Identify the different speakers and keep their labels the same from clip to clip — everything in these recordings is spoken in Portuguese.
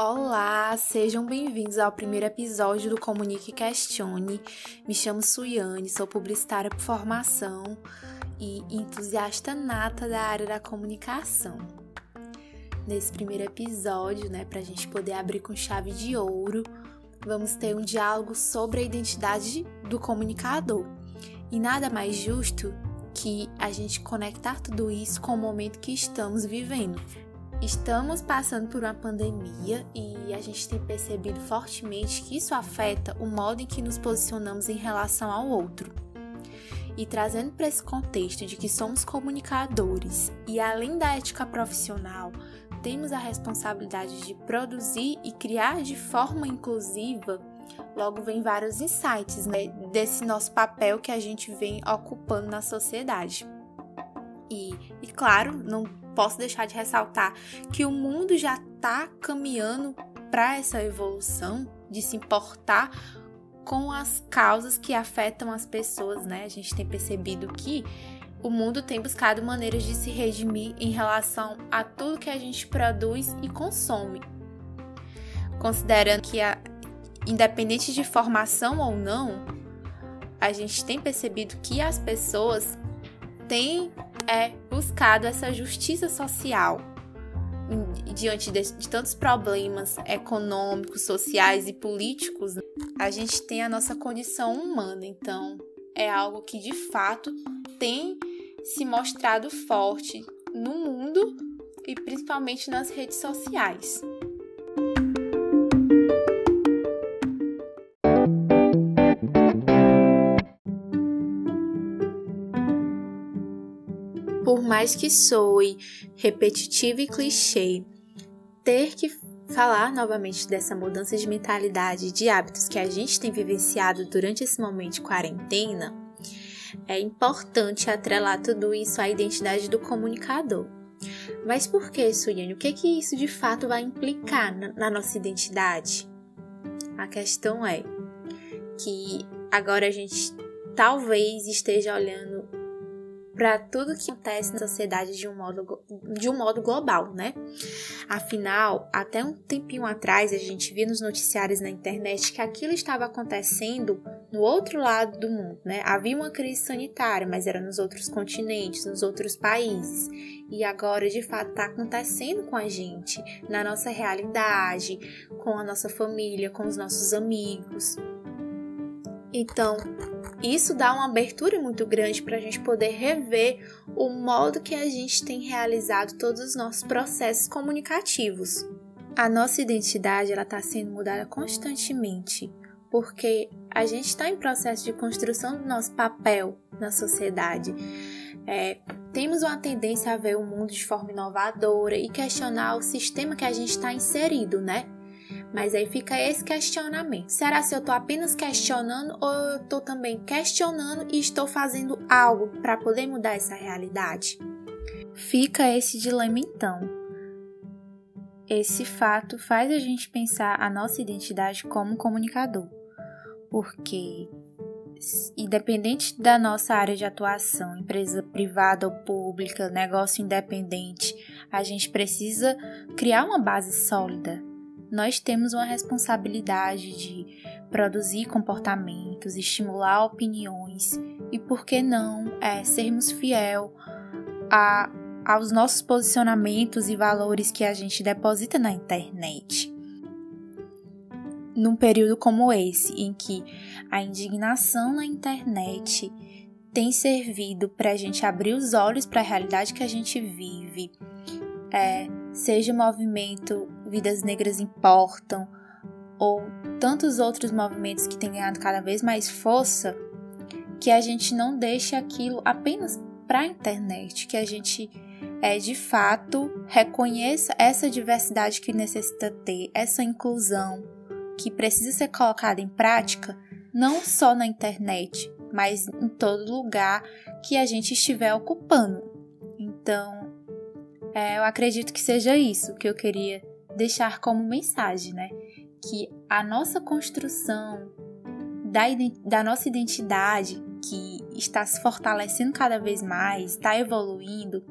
Speaker 1: Olá, sejam bem-vindos ao primeiro episódio do Comunique Questione. Me chamo Suiane, sou publicitária por formação e entusiasta nata da área da comunicação. Nesse primeiro episódio, né, para a gente poder abrir com chave de ouro, vamos ter um diálogo sobre a identidade do comunicador. E nada mais justo que a gente conectar tudo isso com o momento que estamos vivendo. Estamos passando por uma pandemia e a gente tem percebido fortemente que isso afeta o modo em que nos posicionamos em relação ao outro. E trazendo para esse contexto de que somos comunicadores e além da ética profissional, temos a responsabilidade de produzir e criar de forma inclusiva, logo vem vários insights né, desse nosso papel que a gente vem ocupando na sociedade. E, e claro, não posso deixar de ressaltar que o mundo já está caminhando para essa evolução de se importar com as causas que afetam as pessoas, né? A gente tem percebido que o mundo tem buscado maneiras de se redimir em relação a tudo que a gente produz e consome. Considerando que, a, independente de formação ou não, a gente tem percebido que as pessoas têm é, buscado essa justiça social diante de, de, tantos problemas econômicos, sociais e políticos, a gente tem a nossa condição humana. Então, é algo que de fato tem se mostrado forte no mundo e principalmente nas redes sociais. Mais que soe repetitivo e clichê, ter que falar novamente dessa mudança de mentalidade de hábitos que a gente tem vivenciado durante esse momento de quarentena é importante atrelar tudo isso à identidade do comunicador. Mas por que, Suiane? O que, que isso de fato vai implicar na nossa identidade? A questão é que agora a gente talvez esteja olhando para tudo que acontece na sociedade de um modo, de um modo global, né? Afinal, até um tempinho atrás a gente via nos noticiários na internet que aquilo estava acontecendo no outro lado do mundo, né? Havia uma crise sanitária, mas era nos outros continentes, nos outros países. E agora, de fato, está acontecendo com a gente, na nossa realidade, com a nossa família, com os nossos amigos. Então, isso dá uma abertura muito grande para a gente poder rever o modo que a gente tem realizado todos os nossos processos comunicativos. A nossa identidade ela está sendo mudada constantemente, porque a gente está em processo de construção do nosso papel na sociedade. É, temos uma tendência a ver o mundo de forma inovadora e questionar o sistema que a gente está inserido, né? Mas aí fica esse questionamento. Será se eu estou apenas questionando ou eu estou também questionando e estou fazendo algo para poder mudar essa realidade? Fica esse dilema então. Esse fato faz a gente pensar a nossa identidade como comunicador. Porque independente da nossa área de atuação, empresa privada ou pública, negócio independente, a gente precisa criar uma base sólida nós temos uma responsabilidade de produzir comportamentos, estimular opiniões e, por que não, é, sermos fiel a, aos nossos posicionamentos e valores que a gente deposita na internet. Num período como esse, em que a indignação na internet tem servido para a gente abrir os olhos para a realidade que a gente vive, é, seja o movimento Vidas Negras Importam ou tantos outros movimentos que têm ganhado cada vez mais força, que a gente não deixe aquilo apenas para a internet, que a gente é de fato reconheça essa diversidade que necessita ter, essa inclusão que precisa ser colocada em prática, não só na internet, mas em todo lugar que a gente estiver ocupando. Então, é, eu acredito que seja isso que eu queria deixar como mensagem, né? Que a nossa construção da, da nossa identidade, que está se fortalecendo cada vez mais, está evoluindo,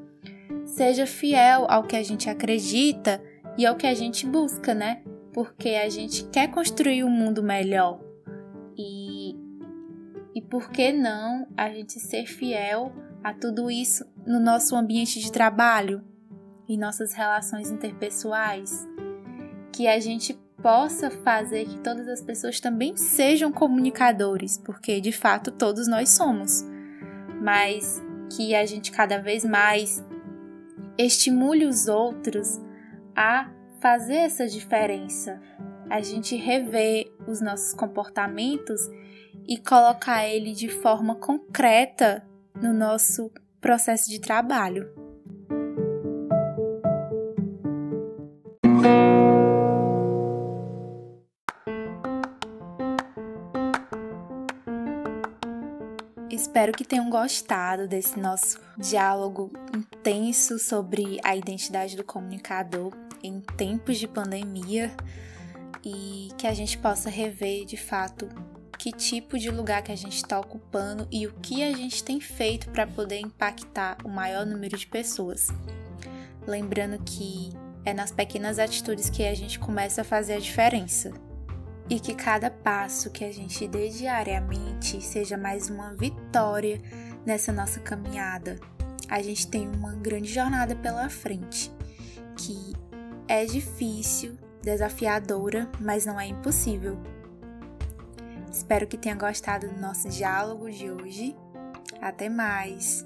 Speaker 1: seja fiel ao que a gente acredita e ao que a gente busca, né? Porque a gente quer construir um mundo melhor. E, e por que não a gente ser fiel a tudo isso no nosso ambiente de trabalho, em nossas relações interpessoais? Que a gente possa fazer que todas as pessoas também sejam comunicadores, porque de fato todos nós somos, mas que a gente cada vez mais estimule os outros a fazer essa diferença, a gente rever os nossos comportamentos e colocar ele de forma concreta no nosso processo de trabalho. Espero que tenham gostado desse nosso diálogo intenso sobre a identidade do comunicador em tempos de pandemia e que a gente possa rever de fato que tipo de lugar que a gente está ocupando e o que a gente tem feito para poder impactar o maior número de pessoas. Lembrando que é nas pequenas atitudes que a gente começa a fazer a diferença e que cada passo que a gente dê diariamente seja mais uma vitória nessa nossa caminhada. A gente tem uma grande jornada pela frente, que é difícil, desafiadora, mas não é impossível. Espero que tenha gostado do nosso diálogo de hoje. Até mais!